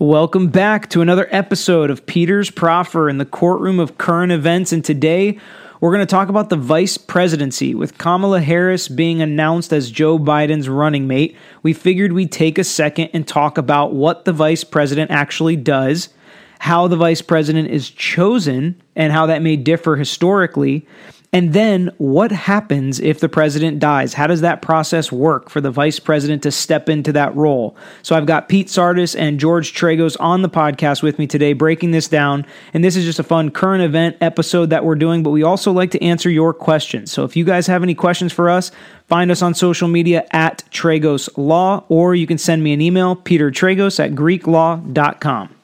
Welcome back to another episode of Peter's Proffer in the courtroom of current events. And today we're going to talk about the vice presidency with Kamala Harris being announced as Joe Biden's running mate. We figured we'd take a second and talk about what the vice president actually does, how the vice president is chosen, and how that may differ historically. And then what happens if the president dies? How does that process work for the vice president to step into that role? So I've got Pete Sardis and George Tragos on the podcast with me today, breaking this down. And this is just a fun current event episode that we're doing, but we also like to answer your questions. So if you guys have any questions for us, find us on social media at Tragos Law, or you can send me an email, Peter Tragos at GreekLaw.com.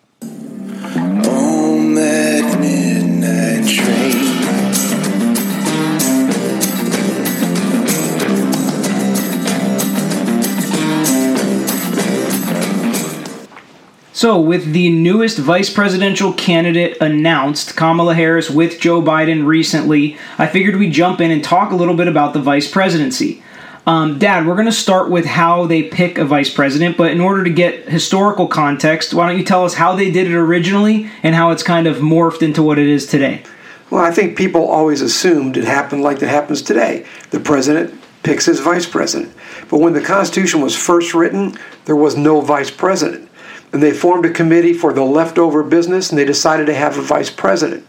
So, with the newest vice presidential candidate announced, Kamala Harris with Joe Biden recently, I figured we'd jump in and talk a little bit about the vice presidency. Um, Dad, we're going to start with how they pick a vice president, but in order to get historical context, why don't you tell us how they did it originally and how it's kind of morphed into what it is today? Well, I think people always assumed it happened like it happens today. The president picks his vice president. But when the Constitution was first written, there was no vice president. And they formed a committee for the leftover business and they decided to have a vice president.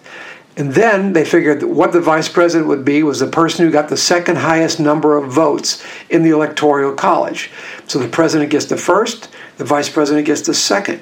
And then they figured that what the vice president would be was the person who got the second highest number of votes in the electoral college. So the president gets the first, the vice president gets the second.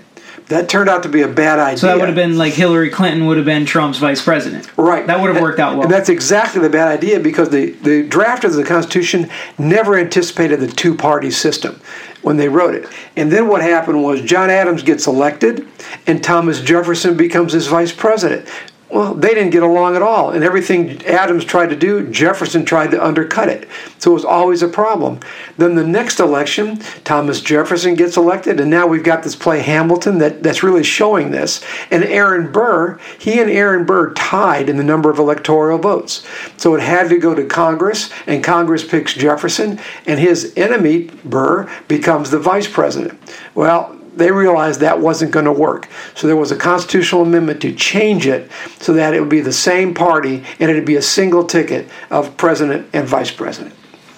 That turned out to be a bad idea. So that would have been like Hillary Clinton would have been Trump's vice president. Right. That would have worked out well. And that's exactly the bad idea because the, the drafters of the Constitution never anticipated the two party system when they wrote it. And then what happened was John Adams gets elected and Thomas Jefferson becomes his vice president. Well, they didn't get along at all. And everything Adams tried to do, Jefferson tried to undercut it. So it was always a problem. Then the next election, Thomas Jefferson gets elected, and now we've got this play Hamilton that, that's really showing this. And Aaron Burr, he and Aaron Burr tied in the number of electoral votes. So it had to go to Congress, and Congress picks Jefferson, and his enemy, Burr, becomes the vice president. Well, they realized that wasn't going to work. So there was a constitutional amendment to change it so that it would be the same party and it'd be a single ticket of president and vice president.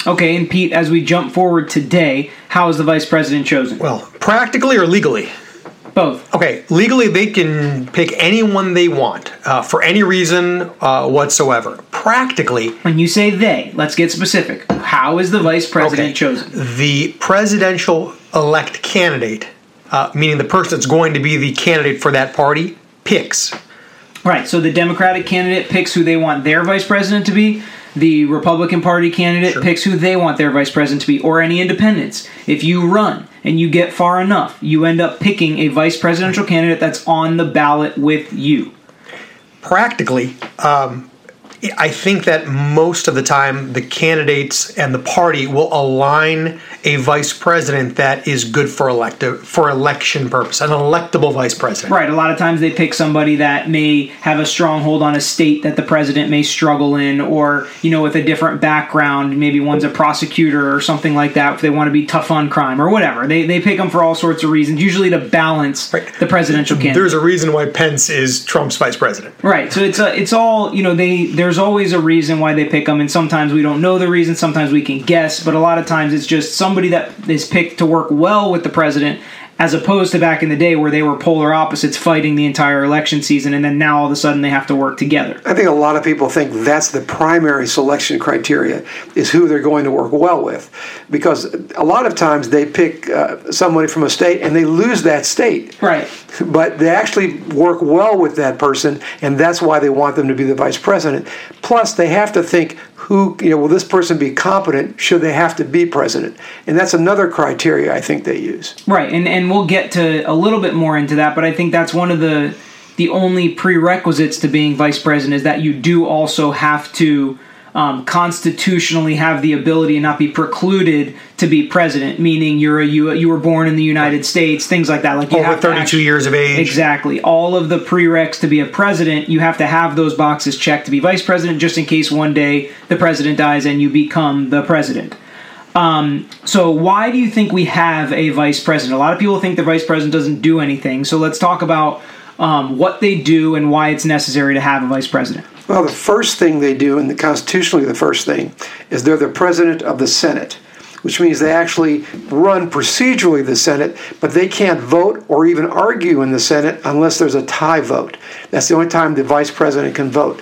okay, and Pete, as we jump forward today, how is the vice president chosen? Well, practically or legally? Both. Okay, legally they can pick anyone they want uh, for any reason uh, whatsoever. Practically, When you say they, let's get specific. How is the vice president Okay. chosen? the presidential elect candidate, uh, meaning the person that's going to be the candidate for that party, picks. Right, so the Democratic candidate picks who they want their vice president to be. The Republican Party candidate picks who they want their vice president to be, or any independents. If you run and you get far enough, you end up picking a vice presidential candidate that's on the ballot with you. Practically, um, I think that most of the time the candidates and the party will align a vice president that is good for elective for election purpose, an electable vice president. Right, a lot of times they pick somebody that may have a stronghold on a state that the president may struggle in, or, you know, with a different background. Maybe one's a prosecutor or something like that, if they want to be tough on crime or whatever. They, they pick them for all sorts of reasons, usually to balance Right. the presidential candidate. There's a reason why Pence is Trump's vice president. Right. So it's a, it's all you know. They there's always a reason why they pick them, and sometimes we don't know the reason. Sometimes we can guess, but a lot of times it's just somebody that is picked to work well with the president, as opposed to back in the day where they were polar opposites fighting the entire election season, and then now all of a sudden they have to work together. I think a lot of people think that's the primary selection criteria is who they're going to work well with, because a lot of times they pick uh, somebody from a state and they lose that state, Right. but they actually work well with that person, and that's why they want them to be the vice president. Plus, they have to think who you know will this person be competent? Should they have to be president? And that's another criteria I think they use. Right, and and we'll get to a little bit more into that, but I think that's one of the the only prerequisites to being vice president is that you do also have to um, constitutionally have the ability and not be precluded to be president. Meaning you're a you you were born in the United States, things like that. Like you Over have 32 actu- years of age. Exactly. All of the prereqs to be a president, you have to have those boxes checked to be vice president, just in case one day the president dies and you become the president. Um, so why do you think we have a vice president? A lot of people think the vice president doesn't do anything. So let's talk about um, what they do and why it's necessary to have a vice president. Well, the first thing they do, and the constitutionally the first thing, is they're the president of the Senate, which means they actually run procedurally the Senate, but they can't vote or even argue in the Senate unless there's a tie vote. That's the only time the vice president can vote.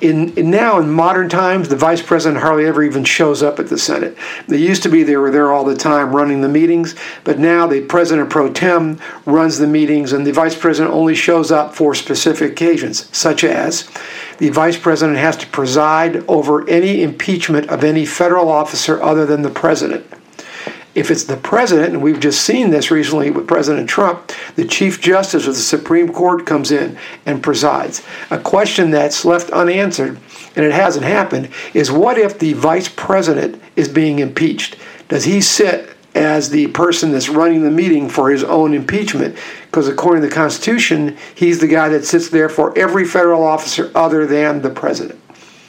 In, in, now in modern times, the vice president hardly ever even shows up at the Senate. They used to be they were there all the time running the meetings, but now the president pro tem runs the meetings, and the vice president only shows up for specific occasions, such as the vice president has to preside over any impeachment of any federal officer other than the president. If it's the president, and we've just seen this recently with President Trump, the Chief Justice of the Supreme Court comes in and presides. A question that's left unanswered, and it hasn't happened, is what if the vice president is being impeached? Does he sit as the person that's running the meeting for his own impeachment? Because according to the Constitution, he's the guy that sits there for every federal officer other than the president.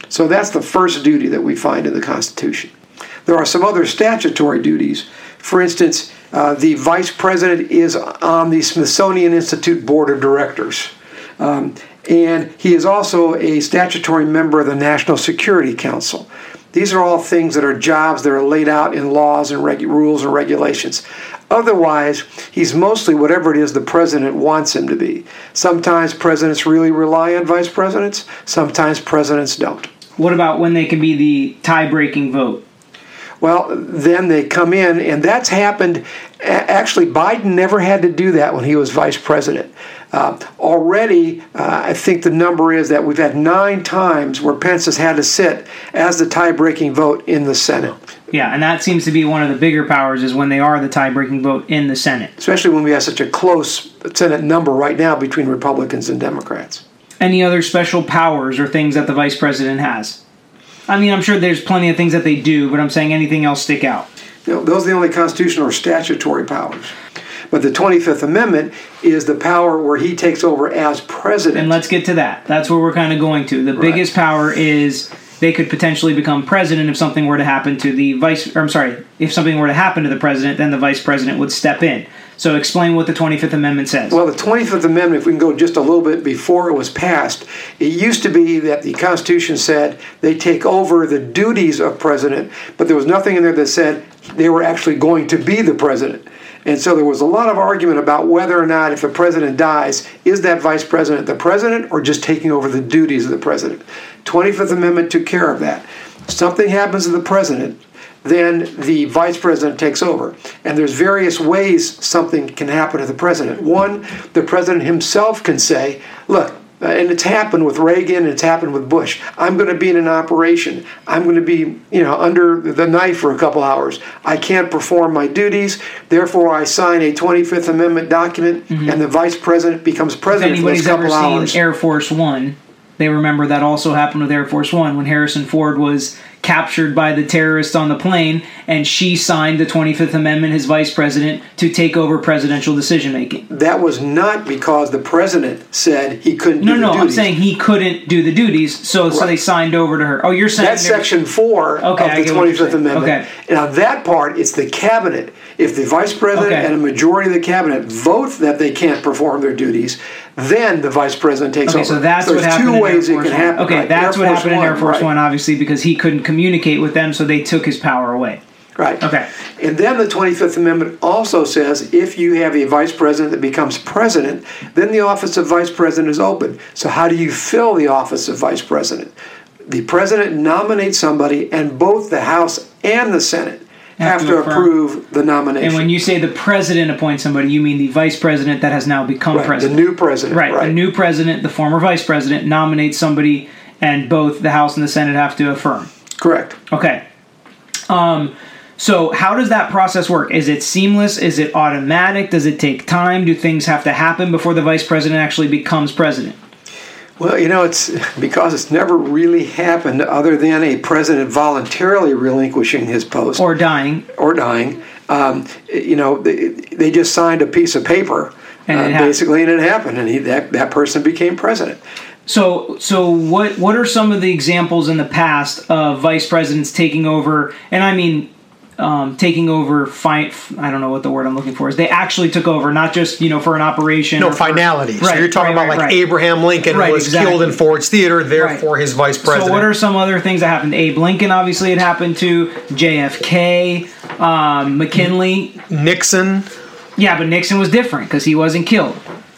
So that's the first duty that we find in the Constitution. There are some other statutory duties. For instance, uh, the vice president is on the Smithsonian Institute Board of Directors. Um, and he is also a statutory member of the National Security Council. These are all things that are jobs that are laid out in laws and regu- rules and regulations. Otherwise, he's mostly whatever it is the president wants him to be. Sometimes presidents really rely on vice presidents, sometimes presidents don't. What about when they can be the tie breaking vote? Well, then they come in, and that's happened. Actually, Biden never had to do that when he was vice president. Uh, already, uh, I think the number is that we've had nine times where Pence has had to sit as the tie breaking vote in the Senate. Yeah, and that seems to be one of the bigger powers is when they are the tie breaking vote in the Senate. Especially when we have such a close Senate number right now between Republicans and Democrats. Any other special powers or things that the vice president has? I mean, I'm sure there's plenty of things that they do, but I'm saying anything else stick out. You know, those are the only constitutional or statutory powers. But the 25th Amendment is the power where he takes over as president. And let's get to that. That's where we're kind of going to. The Right. biggest power is they could potentially become president if something were to happen to the vice. Or I'm sorry, if something were to happen to the president, then the vice president would step in. So explain what the 25th Amendment says. Well, the 25th Amendment, if we can go just a little bit before it was passed, it used to be that the Constitution said they take over the duties of president, but there was nothing in there that said they were actually going to be the president. And so there was a lot of argument about whether or not, if the president dies, is that vice president the president or just taking over the duties of the president? 25th Amendment took care of that. Something happens to the president, then the vice president takes over. And there's various ways something can happen to the president. One, the president himself can say, look, uh, and it's happened with Reagan, and it's happened with Bush. I'm going to be in an operation. I'm going to be, you know, under the knife for a couple hours. I can't perform my duties. Therefore, I sign a 25th Amendment document, and the vice president becomes if president for those anybody's ever couple seen hours. Air Force One, they remember that also happened with Air Force One when Harrison Ford was captured by the terrorists on the plane, and she signed the 25th Amendment, his vice president, to take over presidential decision making. that was not because the president said he couldn't No, do no, the I'm duties. saying he couldn't do the duties, so so they signed over to her. Oh, you're saying That's section four Okay, of the get what you're 25th. Amendment. Okay. On that part, it's the cabinet. If the vice president Okay. and a majority of the cabinet vote that they can't perform their duties, then the vice president takes Okay, over. so that's there's what happened two in ways Air it can happen. Okay, right? that's Air what Force happened in Air Force right. One, obviously, because he couldn't communicate with them, so they took his power away. Right. Okay. And then the 25th Amendment also says if you have a vice president that becomes president, then the office of vice president is open. So, how do you fill the office of vice president? The president nominates somebody, and both the House and the Senate Have have, to affirm. approve the nomination. And when you say the president appoints somebody, you mean the vice president that has now become right, the new president. right, the new president, the former vice president, nominates somebody, and both the House and the Senate have to affirm. Correct. Okay. Um, so how does that process work? Is it seamless? Is it automatic? Does it take time? Do things have to happen before the vice president actually becomes president? Well, you know, it's because it's never really happened other than a president voluntarily relinquishing his post Or dying? or dying. Um, you know, they, they just signed a piece of paper, And uh, basically, and it happened, and he, that, that person became president. So, so what? What are some of the examples in the past of vice presidents taking over? And I mean, um, taking over. Fi- I don't know what the word I'm looking for is. They actually took over, not just you know for an operation. No or for- finality. so Right, you're talking right, about right, like right. Abraham Lincoln Right, was exactly. killed in Ford's Theater, therefore his vice president. So what are some other things that happened? Abe Lincoln, obviously, it happened to JFK, um, McKinley. Nixon? Yeah, but Nixon was different because he wasn't killed.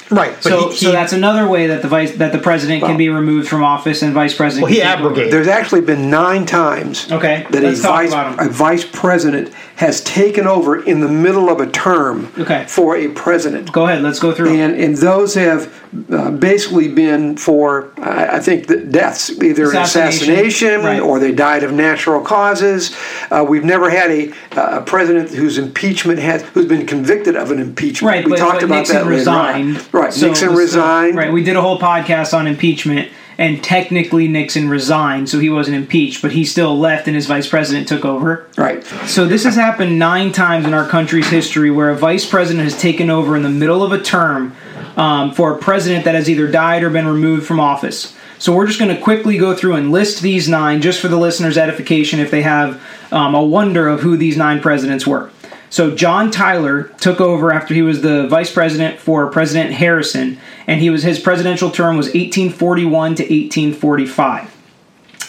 Right. But So, he, so he- that's another way that the vice that the president can be removed from office and vice president. Well, he can take over. abrogated. There's actually been nine times Okay, that a vice, a vice president has taken over in the middle of a term Okay. for a president. Go ahead, let's go through. And, and those have uh, basically been for, I, I think, the deaths, either an Assassination, assassination right. or they died of natural causes. Uh, we've never had a, a president whose impeachment has, who's been convicted of an impeachment. Right, we but, talked but about Nixon that later on. Right, So Nixon was, uh, resigned. right, we did a whole podcast on impeachment, and technically Nixon resigned, so he wasn't impeached, but he still left, and his vice president took over. Right. So this has happened nine times in our country's history, where a vice president has taken over in the middle of a term um, for a president that has either died or been removed from office. So we're just going to quickly go through and list these nine, just for the listeners' edification, if they have um, a wonder of who these nine presidents were. So John Tyler took over after he was the vice president for President Harrison, and he was his presidential term was 1841 to 1845.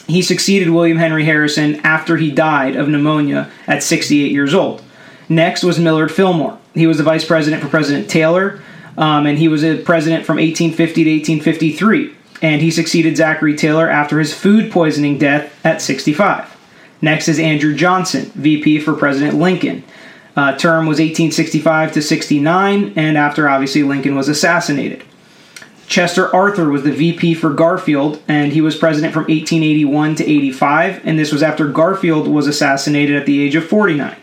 He succeeded William Henry Harrison after he died of pneumonia at 68 years old. Next was Millard Fillmore. He was the vice president for President Taylor, um, and he was a president from 1850 to 1853. And he succeeded Zachary Taylor after his food poisoning death at 65. Next is Andrew Johnson, VP for President Lincoln. Uh, term was 1865 to 69, and after obviously Lincoln was assassinated. Chester Arthur was the VP for Garfield, and he was president from 1881 to 85, and this was after Garfield was assassinated at the age of 49.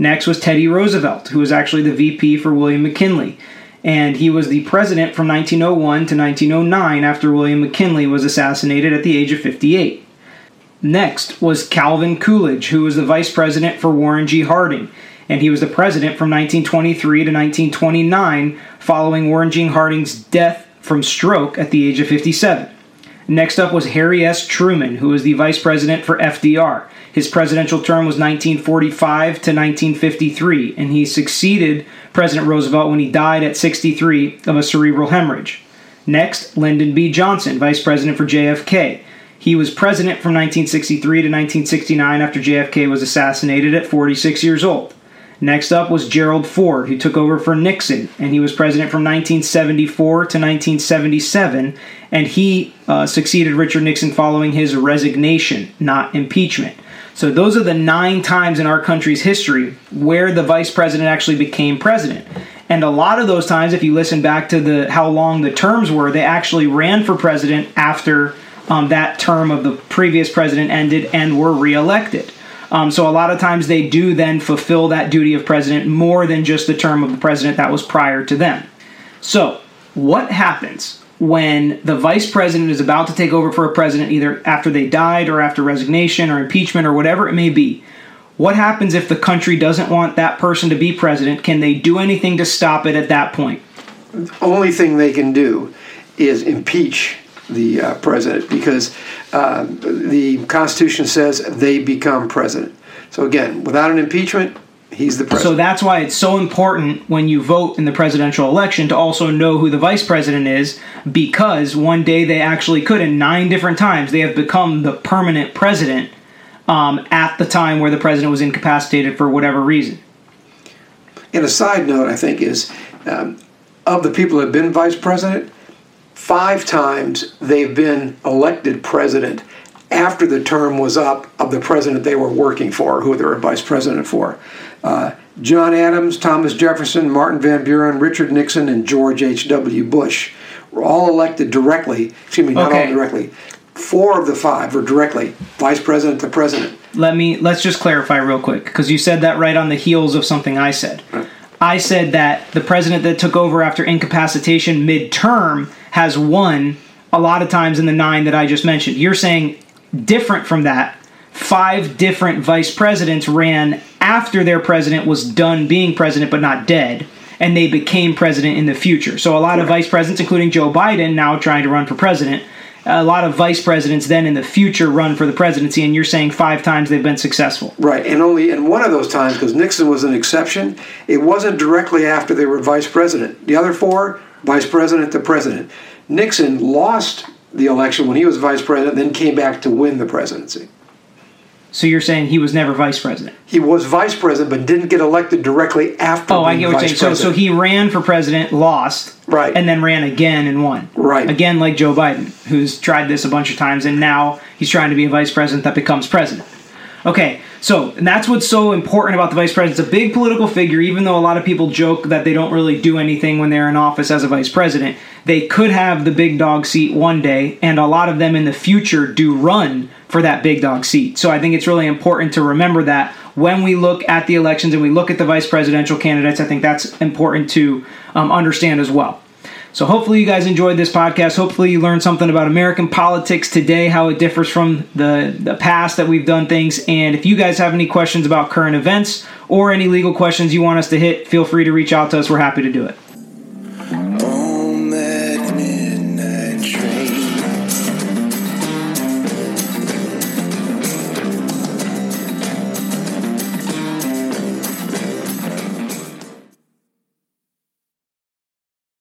Next was Teddy Roosevelt, who was actually the VP for William McKinley, and he was the president from 1901 to 1909 after William McKinley was assassinated at the age of 58. Next was Calvin Coolidge, who was the vice president for Warren G. Harding, and he was the president from 1923 to 1929 following Warren G. Harding's death from stroke at the age of 57. Next up was Harry S. Truman, who was the vice president for FDR. His presidential term was 1945 to 1953, and he succeeded President Roosevelt when he died at 63 of a cerebral hemorrhage. Next, Lyndon B. Johnson, vice president for JFK. He was president from 1963 to 1969 after JFK was assassinated at 46 years old. Next up was Gerald Ford, who took over for Nixon, and he was president from 1974 to 1977, and he uh, succeeded Richard Nixon following his resignation, not impeachment. So those are the nine times in our country's history where the vice president actually became president. And a lot of those times, if you listen back to the how long the terms were, they actually ran for president after um, that term of the previous president ended and were reelected. Um, so a lot of times they do then fulfill that duty of president more than just the term of the president that was prior to them. So what happens when the vice president is about to take over for a president, either after they died or after resignation or impeachment or whatever it may be? What happens if the country doesn't want that person to be president? Can they do anything to stop it at that point? The only thing they can do is impeach the uh, president because uh, the Constitution says they become president. So again, without an impeachment, he's the president. So that's why it's so important when you vote in the presidential election to also know who the vice president is, because one day they actually could, in nine different times, they have become the permanent president um, at the time where the president was incapacitated for whatever reason. and a side note, I think, is um, of the people that have been vice president, five times they've been elected president after the term was up of the president they were working for, who they were vice president for. Uh, John Adams, Thomas Jefferson, Martin Van Buren, Richard Nixon, and George H.W. Bush were all elected directly, excuse me, not Okay. all directly. Four of the five were directly vice president to president. Let me let's just clarify real quick because you said that right on the heels of something I said. I said that the president that took over after incapacitation midterm has won a lot of times in the nine that I just mentioned. You're saying different from that. Five different vice presidents ran after their president was done being president but not dead, and they became president in the future. So a lot of vice presidents, including Joe Biden, now trying to run for president, a lot of vice presidents then in the future run for the presidency, and you're saying five times they've been successful. Right, and only in one of those times, because Nixon was an exception, it wasn't directly after they were vice president. The other four, vice president to president. Nixon lost the election when he was vice president, then came back to win the presidency. So you're saying he was never vice president? He was vice president, but didn't get elected directly after. Oh, I get what you're saying. So, so he ran for president, lost, Right. and then ran again and won. Right. Again, like Joe Biden, who's tried this a bunch of times, and now he's trying to be a vice president that becomes president. Okay, so and that's what's so important about the vice president. It's a big political figure, even though a lot of people joke that they don't really do anything when they're in office as a vice president. They could have the big dog seat one day, and a lot of them in the future do run for that big dog seat. So I think it's really important to remember that when we look at the elections and we look at the vice presidential candidates. I think that's important to um, understand as well. So hopefully you guys enjoyed this podcast. Hopefully you learned something about American politics today, how it differs from the, the past that we've done things. And if you guys have any questions about current events or any legal questions you want us to hit, feel free to reach out to us. We're happy to do it.